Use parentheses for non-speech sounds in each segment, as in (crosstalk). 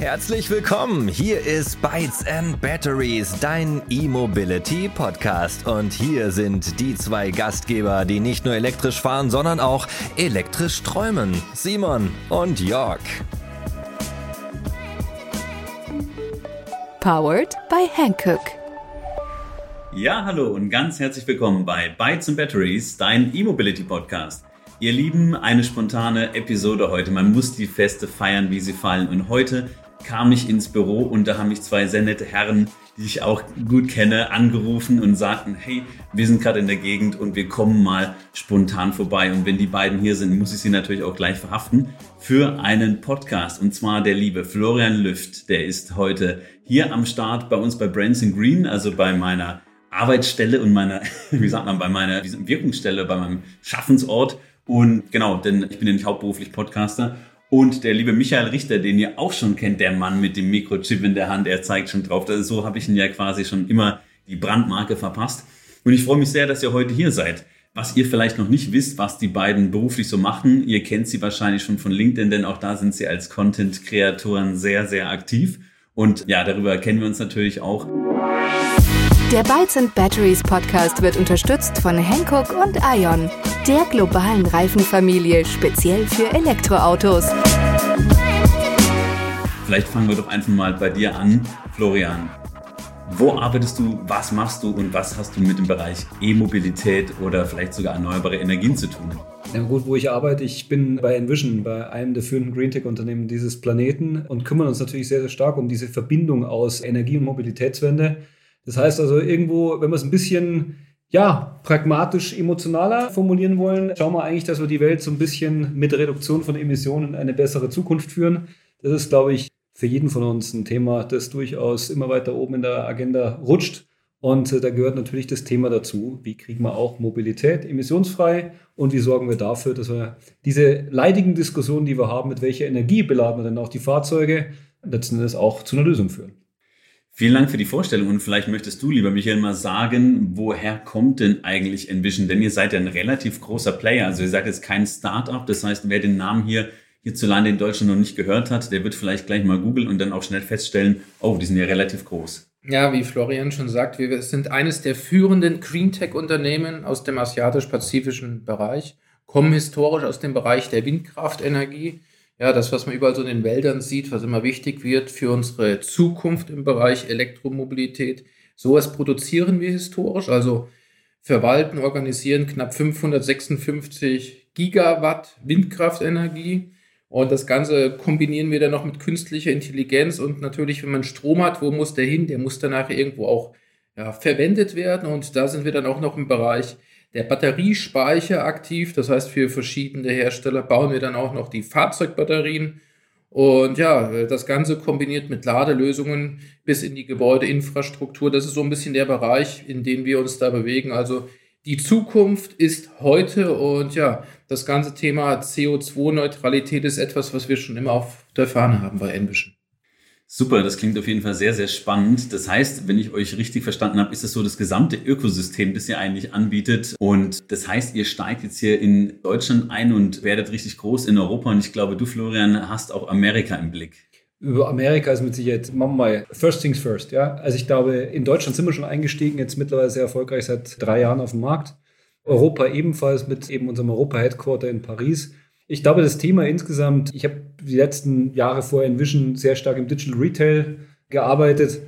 Herzlich willkommen. Hier ist Bytes and Batteries, dein E-Mobility Podcast. Und hier sind die zwei Gastgeber, die nicht nur elektrisch fahren, sondern auch elektrisch träumen. Simon und Jörg. Powered by Hankook. Ja, hallo und ganz herzlich willkommen bei Bytes and Batteries, dein E-Mobility Podcast. Ihr Lieben, eine spontane Episode heute. Man muss die Feste feiern, wie sie fallen. Und heute kam ich ins Büro und da haben mich zwei sehr nette Herren, die ich auch gut kenne, angerufen und sagten, hey, wir sind gerade in der Gegend und wir kommen mal spontan vorbei. Und wenn die beiden hier sind, muss ich sie natürlich auch gleich verhaften für einen Podcast. Und zwar der liebe Florian Lüft, der ist heute hier am Start bei uns bei Branson Green, also bei meiner Arbeitsstelle und meiner, (laughs) wie sagt man, bei meiner Wirkungsstelle, bei meinem Schaffensort. Und genau, denn ich bin nämlich hauptberuflich Podcaster und der liebe Michael Richter, den ihr auch schon kennt, der Mann mit dem Mikrochip in der Hand, er zeigt schon drauf. Also so habe ich ihn ja quasi schon immer die Brandmarke verpasst. Und ich freue mich sehr, dass ihr heute hier seid. Was ihr vielleicht noch nicht wisst, was die beiden beruflich so machen, ihr kennt sie wahrscheinlich schon von LinkedIn, denn auch da sind sie als Content-Kreatoren sehr, sehr aktiv. Und ja, darüber kennen wir uns natürlich auch. Der Bytes and Batteries Podcast wird unterstützt von Hankook und Ion, der globalen Reifenfamilie speziell für Elektroautos. Vielleicht fangen wir doch einfach mal bei dir an, Florian. Wo arbeitest du, was machst du und was hast du mit dem Bereich E-Mobilität oder vielleicht sogar erneuerbare Energien zu tun? Ja gut, wo ich arbeite, ich bin bei Envision, bei einem der führenden Greentech-Unternehmen dieses Planeten und kümmern uns natürlich sehr, sehr stark um diese Verbindung aus Energie- und Mobilitätswende das heißt also irgendwo, wenn wir es ein bisschen ja, pragmatisch emotionaler formulieren wollen, schauen wir eigentlich, dass wir die Welt so ein bisschen mit Reduktion von Emissionen in eine bessere Zukunft führen. Das ist, glaube ich, für jeden von uns ein Thema, das durchaus immer weiter oben in der Agenda rutscht. Und äh, da gehört natürlich das Thema dazu, wie kriegen wir auch Mobilität emissionsfrei und wie sorgen wir dafür, dass wir diese leidigen Diskussionen, die wir haben, mit welcher Energie beladen wir denn auch die Fahrzeuge, letzten Endes auch zu einer Lösung führen. Vielen Dank für die Vorstellung und vielleicht möchtest du, lieber Michael, mal sagen, woher kommt denn eigentlich Envision? Denn ihr seid ja ein relativ großer Player, also ihr seid jetzt kein Startup, das heißt, wer den Namen hier hierzulande in Deutschland noch nicht gehört hat, der wird vielleicht gleich mal googeln und dann auch schnell feststellen, oh, die sind ja relativ groß. Ja, wie Florian schon sagt, wir sind eines der führenden Green Tech Unternehmen aus dem asiatisch-pazifischen Bereich, kommen historisch aus dem Bereich der Windkraftenergie ja, das, was man überall so in den Wäldern sieht, was immer wichtig wird für unsere Zukunft im Bereich Elektromobilität. Sowas produzieren wir historisch, also verwalten, organisieren knapp 556 Gigawatt Windkraftenergie. Und das Ganze kombinieren wir dann noch mit künstlicher Intelligenz. Und natürlich, wenn man Strom hat, wo muss der hin? Der muss danach irgendwo auch ja, verwendet werden. Und da sind wir dann auch noch im Bereich der Batteriespeicher aktiv. Das heißt, für verschiedene Hersteller bauen wir dann auch noch die Fahrzeugbatterien. Und ja, das Ganze kombiniert mit Ladelösungen bis in die Gebäudeinfrastruktur. Das ist so ein bisschen der Bereich, in dem wir uns da bewegen. Also die Zukunft ist heute und ja, das ganze Thema CO2-Neutralität ist etwas, was wir schon immer auf der Fahne haben bei Envision. Super, das klingt auf jeden Fall sehr, sehr spannend. Das heißt, wenn ich euch richtig verstanden habe, ist es so das gesamte Ökosystem, das ihr eigentlich anbietet. Und das heißt, ihr steigt jetzt hier in Deutschland ein und werdet richtig groß in Europa. Und ich glaube, du, Florian, hast auch Amerika im Blick. Über Amerika ist mit Sicherheit, machen wir mal first things first, ja. Also ich glaube, in Deutschland sind wir schon eingestiegen, jetzt mittlerweile sehr erfolgreich seit drei Jahren auf dem Markt. Europa ebenfalls mit eben unserem Europa-Headquarter in Paris. Ich glaube, das Thema insgesamt, ich habe die letzten Jahre vorher in Vision sehr stark im Digital Retail gearbeitet.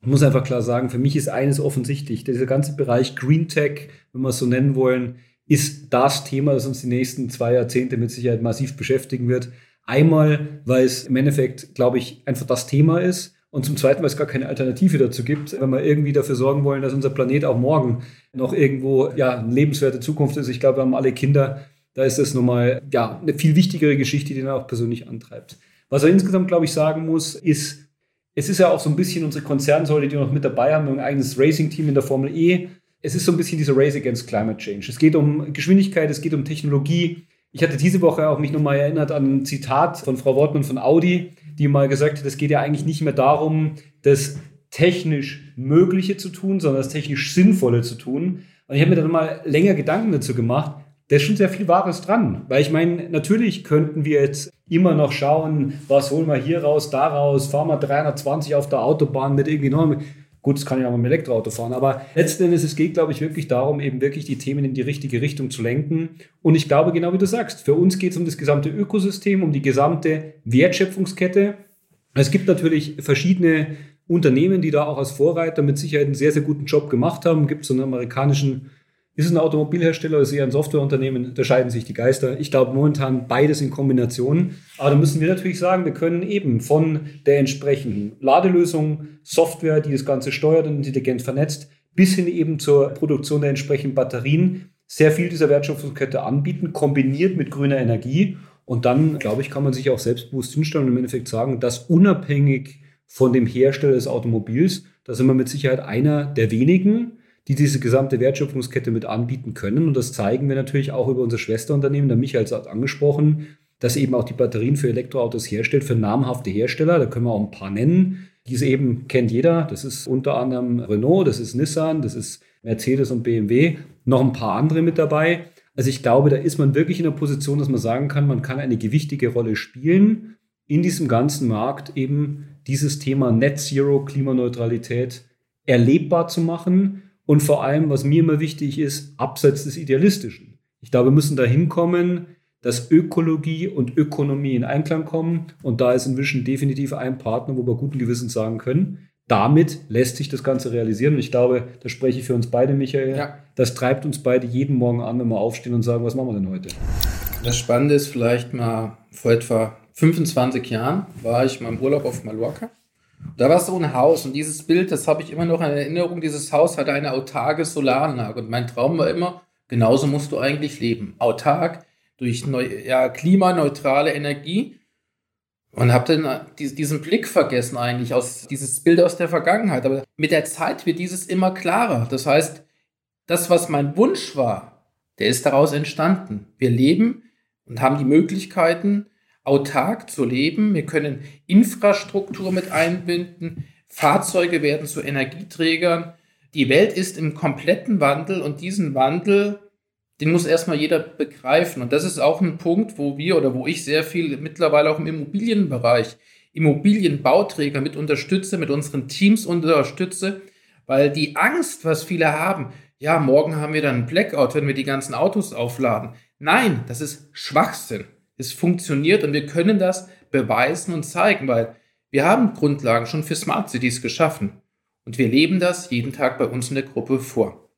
Ich muss einfach klar sagen, für mich ist eines offensichtlich, dieser ganze Bereich Green Tech, wenn wir es so nennen wollen, ist das Thema, das uns die nächsten zwei Jahrzehnte mit Sicherheit massiv beschäftigen wird. Einmal, weil es im Endeffekt, glaube ich, einfach das Thema ist. Und zum Zweiten, weil es gar keine Alternative dazu gibt, wenn wir irgendwie dafür sorgen wollen, dass unser Planet auch morgen noch irgendwo ja, eine lebenswerte Zukunft ist. Ich glaube, wir haben alle Kinder, da ist es nochmal ja, eine viel wichtigere Geschichte, die dann auch persönlich antreibt. Was er insgesamt, glaube ich, sagen muss, ist, es ist ja auch so ein bisschen unsere Konzernsäule, die wir noch mit dabei haben, ein eigenes Racing-Team in der Formel E. Es ist so ein bisschen dieser Race Against Climate Change. Es geht um Geschwindigkeit, es geht um Technologie. Ich hatte diese Woche auch mich nochmal erinnert an ein Zitat von Frau Wortmann von Audi, die mal gesagt hat, es geht ja eigentlich nicht mehr darum, das technisch Mögliche zu tun, sondern das technisch Sinnvolle zu tun. Und ich habe mir dann mal länger Gedanken dazu gemacht da ist schon sehr viel Wahres dran. Weil ich meine, natürlich könnten wir jetzt immer noch schauen, was holen wir hier raus, da raus, fahren wir 320 auf der Autobahn mit irgendwie noch. Gut, das kann ich auch mit dem Elektroauto fahren, aber letzten Endes, es geht, glaube ich, wirklich darum, eben wirklich die Themen in die richtige Richtung zu lenken. Und ich glaube, genau wie du sagst, für uns geht es um das gesamte Ökosystem, um die gesamte Wertschöpfungskette. Es gibt natürlich verschiedene Unternehmen, die da auch als Vorreiter mit Sicherheit einen sehr, sehr guten Job gemacht haben. Es gibt so einen amerikanischen ist es ein Automobilhersteller oder ist es eher ein Softwareunternehmen? Da scheiden sich die Geister. Ich glaube momentan beides in Kombination. Aber da müssen wir natürlich sagen, wir können eben von der entsprechenden Ladelösung, Software, die das Ganze steuert und intelligent vernetzt, bis hin eben zur Produktion der entsprechenden Batterien sehr viel dieser Wertschöpfungskette anbieten, kombiniert mit grüner Energie. Und dann, glaube ich, kann man sich auch selbstbewusst hinstellen und im Endeffekt sagen, dass unabhängig von dem Hersteller des Automobils, da sind wir mit Sicherheit einer der wenigen, die diese gesamte Wertschöpfungskette mit anbieten können. Und das zeigen wir natürlich auch über unser Schwesterunternehmen, der Michael hat angesprochen, das eben auch die Batterien für Elektroautos herstellt, für namhafte Hersteller. Da können wir auch ein paar nennen. Diese eben kennt jeder. Das ist unter anderem Renault, das ist Nissan, das ist Mercedes und BMW. Noch ein paar andere mit dabei. Also ich glaube, da ist man wirklich in der Position, dass man sagen kann, man kann eine gewichtige Rolle spielen, in diesem ganzen Markt eben dieses Thema Net Zero, Klimaneutralität erlebbar zu machen und vor allem, was mir immer wichtig ist, abseits des Idealistischen. Ich glaube, wir müssen dahin kommen, dass Ökologie und Ökonomie in Einklang kommen. Und da ist inzwischen definitiv ein Partner, wo wir guten Gewissens sagen können, damit lässt sich das Ganze realisieren. Und ich glaube, da spreche ich für uns beide, Michael. Ja. Das treibt uns beide jeden Morgen an, wenn wir aufstehen und sagen, was machen wir denn heute? Das Spannende ist vielleicht mal vor etwa 25 Jahren war ich mal im Urlaub auf Mallorca da war so ein Haus und dieses Bild, das habe ich immer noch in Erinnerung. Dieses Haus hatte eine autarke Solaranlage und mein Traum war immer, genauso musst du eigentlich leben. Autark, durch neu, ja, klimaneutrale Energie. Und habe dann diesen Blick vergessen eigentlich, aus dieses Bild aus der Vergangenheit. Aber mit der Zeit wird dieses immer klarer. Das heißt, das, was mein Wunsch war, der ist daraus entstanden. Wir leben und haben die Möglichkeiten, autark zu leben. Wir können Infrastruktur mit einbinden. Fahrzeuge werden zu Energieträgern. Die Welt ist im kompletten Wandel und diesen Wandel, den muss erstmal jeder begreifen. Und das ist auch ein Punkt, wo wir oder wo ich sehr viel mittlerweile auch im Immobilienbereich, Immobilienbauträger mit unterstütze, mit unseren Teams unterstütze, weil die Angst, was viele haben, ja, morgen haben wir dann einen Blackout, wenn wir die ganzen Autos aufladen. Nein, das ist Schwachsinn es funktioniert und wir können das beweisen und zeigen, weil wir haben Grundlagen schon für Smart Cities geschaffen und wir leben das jeden Tag bei uns in der Gruppe vor.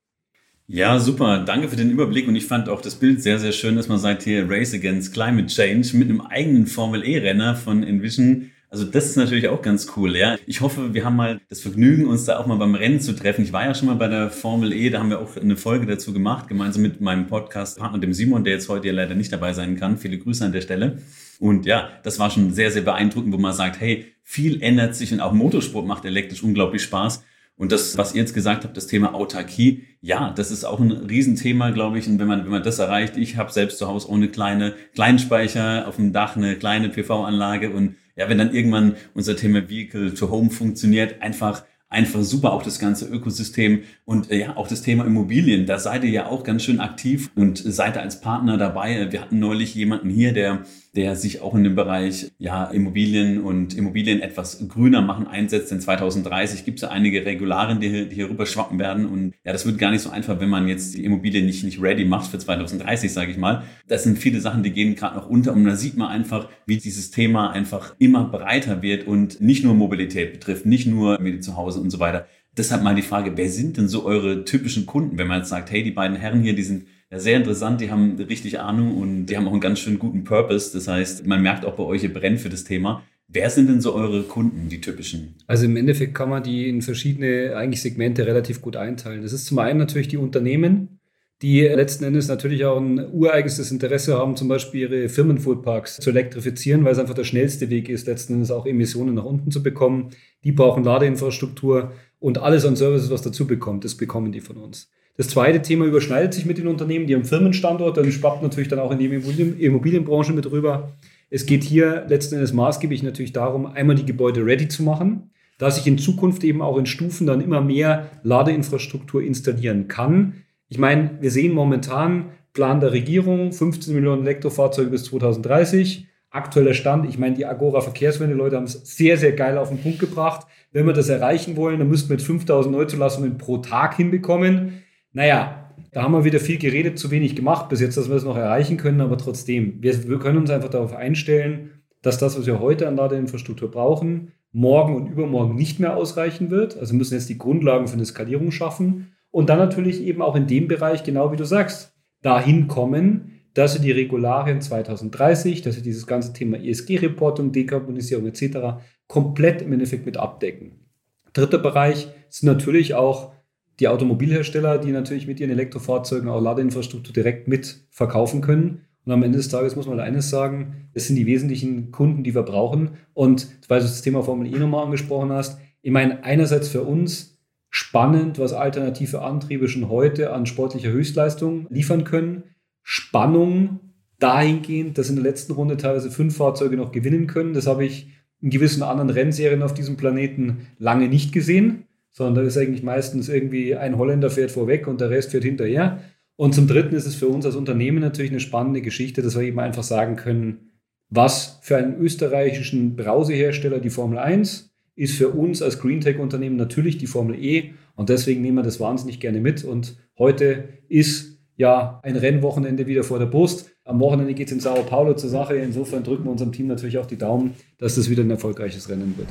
Ja, super. Danke für den Überblick und ich fand auch das Bild sehr, sehr schön, dass man sagt hier Race Against Climate Change mit einem eigenen Formel E-Renner von Envision also das ist natürlich auch ganz cool, ja. Ich hoffe, wir haben mal das Vergnügen, uns da auch mal beim Rennen zu treffen. Ich war ja schon mal bei der Formel E, da haben wir auch eine Folge dazu gemacht, gemeinsam mit meinem Podcast-Partner, dem Simon, der jetzt heute ja leider nicht dabei sein kann. Viele Grüße an der Stelle. Und ja, das war schon sehr, sehr beeindruckend, wo man sagt, hey, viel ändert sich und auch Motorsport macht elektrisch unglaublich Spaß. Und das, was ihr jetzt gesagt habt, das Thema Autarkie, ja, das ist auch ein Riesenthema, glaube ich. Und wenn man, wenn man das erreicht, ich habe selbst zu Hause ohne kleine Kleinspeicher auf dem Dach eine kleine PV-Anlage und ja, wenn dann irgendwann unser Thema Vehicle to Home funktioniert, einfach einfach super, auch das ganze Ökosystem und äh, ja, auch das Thema Immobilien. Da seid ihr ja auch ganz schön aktiv und seid als Partner dabei. Wir hatten neulich jemanden hier, der der sich auch in dem Bereich ja, Immobilien und Immobilien etwas grüner machen einsetzt. Denn 2030 gibt es ja einige Regularien, die hier, die hier rüber schwappen werden. Und ja, das wird gar nicht so einfach, wenn man jetzt die Immobilien nicht, nicht ready macht für 2030, sage ich mal. Das sind viele Sachen, die gehen gerade noch unter. Und da sieht man einfach, wie dieses Thema einfach immer breiter wird und nicht nur Mobilität betrifft, nicht nur mit zu Hause und so weiter. Deshalb mal die Frage, wer sind denn so eure typischen Kunden, wenn man jetzt sagt, hey, die beiden Herren hier, die sind ja, sehr interessant, die haben richtig Ahnung und die haben auch einen ganz schön guten Purpose. Das heißt, man merkt auch bei euch, ihr brennt für das Thema. Wer sind denn so eure Kunden, die typischen? Also im Endeffekt kann man die in verschiedene eigentlich Segmente relativ gut einteilen. Das ist zum einen natürlich die Unternehmen, die letzten Endes natürlich auch ein ureigenes Interesse haben, zum Beispiel ihre Firmenfoodparks zu elektrifizieren, weil es einfach der schnellste Weg ist, letzten Endes auch Emissionen nach unten zu bekommen. Die brauchen Ladeinfrastruktur und alles an Services, was dazu bekommt, das bekommen die von uns. Das zweite Thema überschneidet sich mit den Unternehmen, die haben Firmenstandort, dann schwappt natürlich dann auch in die Immobilienbranche mit rüber. Es geht hier letzten Endes maßgeblich natürlich darum, einmal die Gebäude ready zu machen, dass ich in Zukunft eben auch in Stufen dann immer mehr Ladeinfrastruktur installieren kann. Ich meine, wir sehen momentan, Plan der Regierung, 15 Millionen Elektrofahrzeuge bis 2030. Aktueller Stand, ich meine, die Agora Verkehrswende, Leute haben es sehr, sehr geil auf den Punkt gebracht. Wenn wir das erreichen wollen, dann müssten wir mit 5000 Neuzulassungen pro Tag hinbekommen. Naja, da haben wir wieder viel geredet, zu wenig gemacht bis jetzt, dass wir es noch erreichen können, aber trotzdem, wir, wir können uns einfach darauf einstellen, dass das, was wir heute an Ladeinfrastruktur brauchen, morgen und übermorgen nicht mehr ausreichen wird. Also müssen jetzt die Grundlagen für eine Skalierung schaffen und dann natürlich eben auch in dem Bereich, genau wie du sagst, dahin kommen, dass sie die Regularien 2030, dass sie dieses ganze Thema ESG-Reportung, Dekarbonisierung etc. komplett im Endeffekt mit abdecken. Dritter Bereich sind natürlich auch die Automobilhersteller, die natürlich mit ihren Elektrofahrzeugen auch Ladeinfrastruktur direkt mit verkaufen können. Und am Ende des Tages muss man eines sagen, es sind die wesentlichen Kunden, die wir brauchen. Und weil du das Thema Formel E nochmal angesprochen hast, ich meine, einerseits für uns spannend, was alternative Antriebe schon heute an sportlicher Höchstleistung liefern können. Spannung dahingehend, dass in der letzten Runde teilweise fünf Fahrzeuge noch gewinnen können. Das habe ich in gewissen anderen Rennserien auf diesem Planeten lange nicht gesehen, sondern da ist eigentlich meistens irgendwie ein Holländer fährt vorweg und der Rest fährt hinterher. Und zum Dritten ist es für uns als Unternehmen natürlich eine spannende Geschichte, dass wir eben einfach sagen können, was für einen österreichischen Brausehersteller die Formel 1 ist für uns als Greentech-Unternehmen natürlich die Formel E und deswegen nehmen wir das wahnsinnig gerne mit. Und heute ist ja ein Rennwochenende wieder vor der Brust. Am Wochenende geht es in Sao Paulo zur Sache. Insofern drücken wir unserem Team natürlich auch die Daumen, dass das wieder ein erfolgreiches Rennen wird.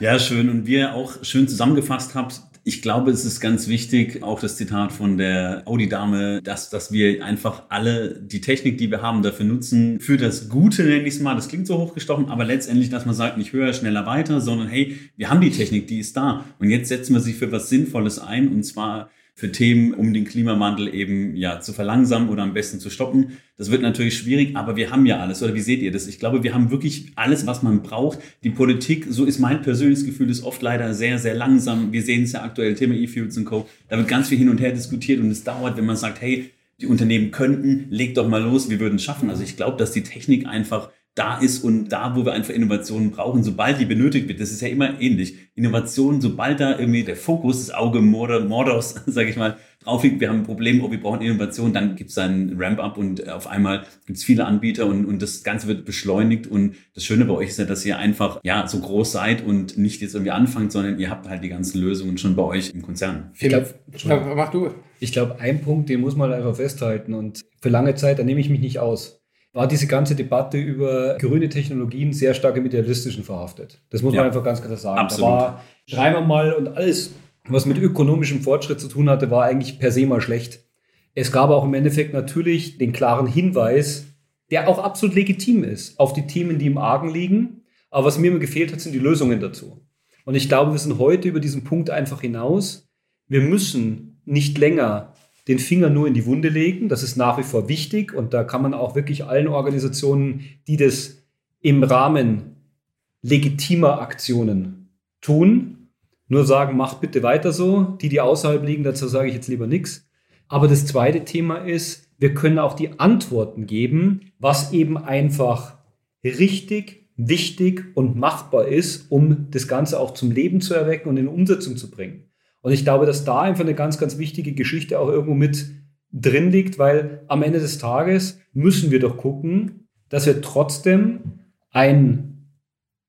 Ja, schön. Und wie ihr auch schön zusammengefasst habt, ich glaube, es ist ganz wichtig, auch das Zitat von der Audi-Dame, dass, dass wir einfach alle die Technik, die wir haben, dafür nutzen, für das Gute, nenne ich es mal. Das klingt so hochgestochen, aber letztendlich, dass man sagt, nicht höher, schneller, weiter, sondern hey, wir haben die Technik, die ist da. Und jetzt setzen wir sie für was Sinnvolles ein und zwar für Themen, um den Klimawandel eben ja zu verlangsamen oder am besten zu stoppen. Das wird natürlich schwierig, aber wir haben ja alles. Oder wie seht ihr das? Ich glaube, wir haben wirklich alles, was man braucht. Die Politik, so ist mein persönliches Gefühl, ist oft leider sehr, sehr langsam. Wir sehen es ja aktuell, Thema E-Fuels und Co. Da wird ganz viel hin und her diskutiert und es dauert, wenn man sagt, hey, die Unternehmen könnten, legt doch mal los, wir würden es schaffen. Also ich glaube, dass die Technik einfach da ist und da, wo wir einfach Innovationen brauchen, sobald die benötigt wird, das ist ja immer ähnlich. Innovation, sobald da irgendwie der Fokus, das Auge Mordors, (laughs) sage ich mal, drauf liegt, wir haben ein Problem, oh, wir brauchen Innovation, dann gibt es einen Ramp-up und auf einmal gibt es viele Anbieter und, und das Ganze wird beschleunigt und das Schöne bei euch ist ja, dass ihr einfach ja so groß seid und nicht jetzt irgendwie anfangt, sondern ihr habt halt die ganzen Lösungen schon bei euch im Konzern. Ich glaube, mach du. Ich glaube, ein Punkt, den muss man einfach festhalten und für lange Zeit, da nehme ich mich nicht aus war diese ganze Debatte über grüne Technologien sehr stark im Idealistischen verhaftet. Das muss ja, man einfach ganz klar sagen. Absolut. Da war Schreiber mal und alles, was mit ökonomischem Fortschritt zu tun hatte, war eigentlich per se mal schlecht. Es gab auch im Endeffekt natürlich den klaren Hinweis, der auch absolut legitim ist, auf die Themen, die im Argen liegen. Aber was mir immer gefehlt hat, sind die Lösungen dazu. Und ich glaube, wir sind heute über diesen Punkt einfach hinaus. Wir müssen nicht länger den Finger nur in die Wunde legen. Das ist nach wie vor wichtig und da kann man auch wirklich allen Organisationen, die das im Rahmen legitimer Aktionen tun, nur sagen, macht bitte weiter so. Die, die außerhalb liegen, dazu sage ich jetzt lieber nichts. Aber das zweite Thema ist, wir können auch die Antworten geben, was eben einfach richtig, wichtig und machbar ist, um das Ganze auch zum Leben zu erwecken und in Umsetzung zu bringen. Und ich glaube, dass da einfach eine ganz, ganz wichtige Geschichte auch irgendwo mit drin liegt, weil am Ende des Tages müssen wir doch gucken, dass wir trotzdem einen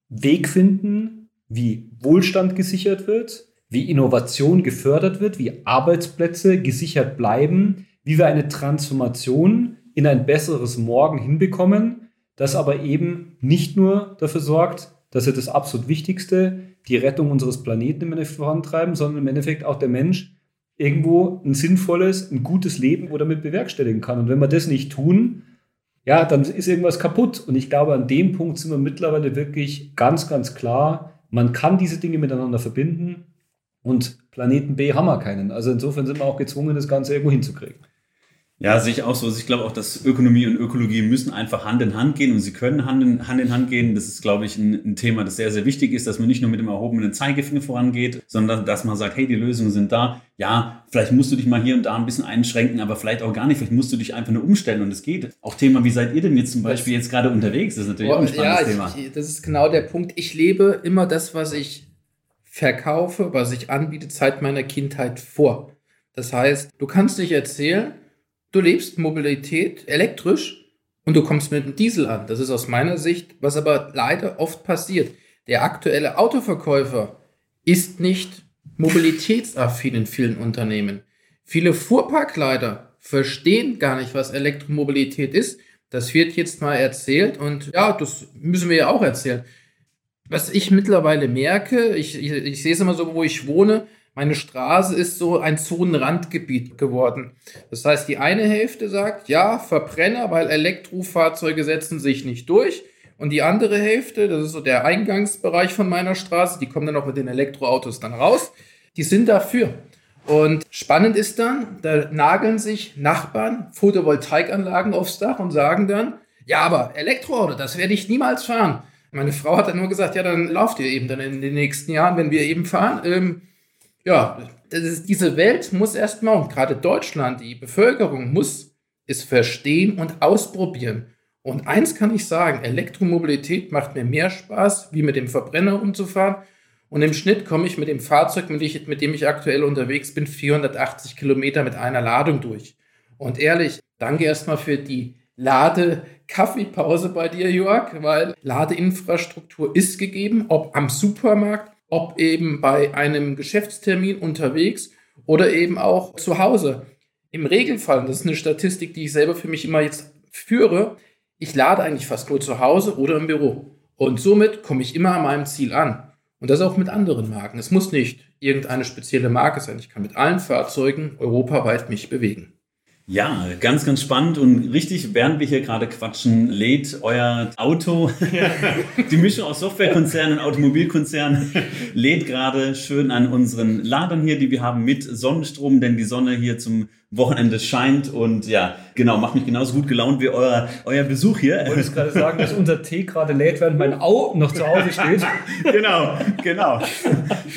Weg finden, wie Wohlstand gesichert wird, wie Innovation gefördert wird, wie Arbeitsplätze gesichert bleiben, wie wir eine Transformation in ein besseres Morgen hinbekommen, das aber eben nicht nur dafür sorgt, dass wir das absolut Wichtigste, die Rettung unseres Planeten im Endeffekt vorantreiben, sondern im Endeffekt auch der Mensch irgendwo ein sinnvolles, ein gutes Leben oder damit bewerkstelligen kann. Und wenn wir das nicht tun, ja, dann ist irgendwas kaputt. Und ich glaube, an dem Punkt sind wir mittlerweile wirklich ganz, ganz klar. Man kann diese Dinge miteinander verbinden und Planeten B haben wir keinen. Also insofern sind wir auch gezwungen, das Ganze irgendwo hinzukriegen. Ja, sehe ich auch so. Also ich glaube auch, dass Ökonomie und Ökologie müssen einfach Hand in Hand gehen und sie können Hand in Hand, in Hand gehen. Das ist, glaube ich, ein, ein, Thema, das sehr, sehr wichtig ist, dass man nicht nur mit dem erhobenen Zeigefinger vorangeht, sondern dass man sagt, hey, die Lösungen sind da. Ja, vielleicht musst du dich mal hier und da ein bisschen einschränken, aber vielleicht auch gar nicht. Vielleicht musst du dich einfach nur umstellen und es geht. Auch Thema, wie seid ihr denn jetzt zum Beispiel jetzt gerade unterwegs? Das ist natürlich oh, auch ein spannendes ja, Thema. Ich, das ist genau der Punkt. Ich lebe immer das, was ich verkaufe, was ich anbiete, seit meiner Kindheit vor. Das heißt, du kannst nicht erzählen, du lebst Mobilität elektrisch und du kommst mit einem Diesel an. Das ist aus meiner Sicht, was aber leider oft passiert. Der aktuelle Autoverkäufer ist nicht mobilitätsaffin in vielen Unternehmen. Viele Fuhrparkleiter verstehen gar nicht, was Elektromobilität ist. Das wird jetzt mal erzählt und ja, das müssen wir ja auch erzählen. Was ich mittlerweile merke, ich, ich, ich sehe es immer so, wo ich wohne, meine Straße ist so ein Zonenrandgebiet geworden. Das heißt, die eine Hälfte sagt, ja, Verbrenner, weil Elektrofahrzeuge setzen sich nicht durch. Und die andere Hälfte, das ist so der Eingangsbereich von meiner Straße, die kommen dann auch mit den Elektroautos dann raus, die sind dafür. Und spannend ist dann, da nageln sich Nachbarn Photovoltaikanlagen aufs Dach und sagen dann, ja, aber Elektroauto, das werde ich niemals fahren. Meine Frau hat dann nur gesagt, ja, dann lauft ihr eben dann in den nächsten Jahren, wenn wir eben fahren. Ähm, ja, ist, diese Welt muss erstmal, und gerade Deutschland, die Bevölkerung muss es verstehen und ausprobieren. Und eins kann ich sagen, Elektromobilität macht mir mehr Spaß, wie mit dem Verbrenner umzufahren. Und im Schnitt komme ich mit dem Fahrzeug, mit, ich, mit dem ich aktuell unterwegs bin, 480 Kilometer mit einer Ladung durch. Und ehrlich, danke erstmal für die Lade-Kaffeepause bei dir, Jörg, weil Ladeinfrastruktur ist gegeben, ob am Supermarkt, ob eben bei einem Geschäftstermin unterwegs oder eben auch zu Hause. Im Regelfall, das ist eine Statistik, die ich selber für mich immer jetzt führe, ich lade eigentlich fast nur zu Hause oder im Büro. Und somit komme ich immer an meinem Ziel an. Und das auch mit anderen Marken. Es muss nicht irgendeine spezielle Marke sein. Ich kann mit allen Fahrzeugen europaweit mich bewegen. Ja, ganz, ganz spannend und richtig, während wir hier gerade quatschen, lädt euer Auto, (laughs) die Mischung aus Softwarekonzern und Automobilkonzern, lädt gerade schön an unseren Ladern hier, die wir haben mit Sonnenstrom, denn die Sonne hier zum Wochenende scheint und ja, genau, macht mich genauso gut gelaunt wie euer, euer Besuch hier. Ich wollte gerade sagen, dass unser Tee gerade lädt, während mein Au noch zu Hause steht. (laughs) genau, genau.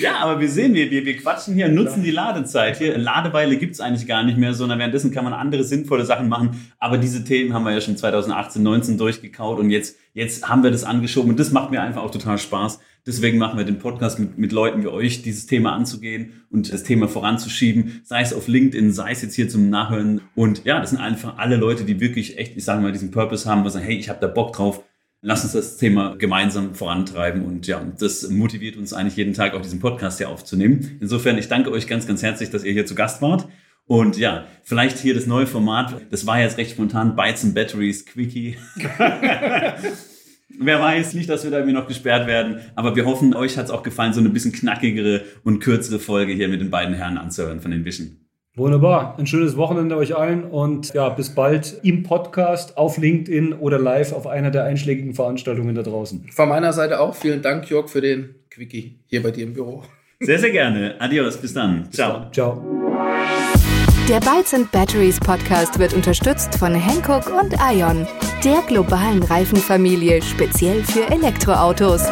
Ja, aber wir sehen, wir, wir, wir quatschen hier, nutzen die Ladezeit. Hier, Ladeweile gibt es eigentlich gar nicht mehr, sondern währenddessen kann man andere sinnvolle Sachen machen. Aber diese Themen haben wir ja schon 2018, 19 durchgekaut und jetzt, jetzt haben wir das angeschoben und das macht mir einfach auch total Spaß Deswegen machen wir den Podcast mit, mit Leuten wie euch, dieses Thema anzugehen und das Thema voranzuschieben, sei es auf LinkedIn, sei es jetzt hier zum Nachhören. Und ja, das sind einfach alle Leute, die wirklich echt, ich sage mal, diesen Purpose haben, wo sagen, hey, ich habe da Bock drauf, lass uns das Thema gemeinsam vorantreiben. Und ja, das motiviert uns eigentlich jeden Tag auch diesen Podcast hier aufzunehmen. Insofern, ich danke euch ganz, ganz herzlich, dass ihr hier zu Gast wart. Und ja, vielleicht hier das neue Format, das war jetzt recht spontan, Bytes and Batteries, Quickie. (laughs) (laughs) Wer weiß, nicht, dass wir da irgendwie noch gesperrt werden. Aber wir hoffen, euch hat es auch gefallen, so eine bisschen knackigere und kürzere Folge hier mit den beiden Herren anzuhören von den Wischen. Wunderbar. Ein schönes Wochenende euch allen und ja, bis bald im Podcast, auf LinkedIn oder live auf einer der einschlägigen Veranstaltungen da draußen. Von meiner Seite auch vielen Dank, Jörg, für den Quickie hier bei dir im Büro. Sehr, sehr gerne. Adios, bis dann. Bis Ciao. Dann. Ciao. Der Bytes and Batteries Podcast wird unterstützt von Hankook und Ion, der globalen Reifenfamilie speziell für Elektroautos.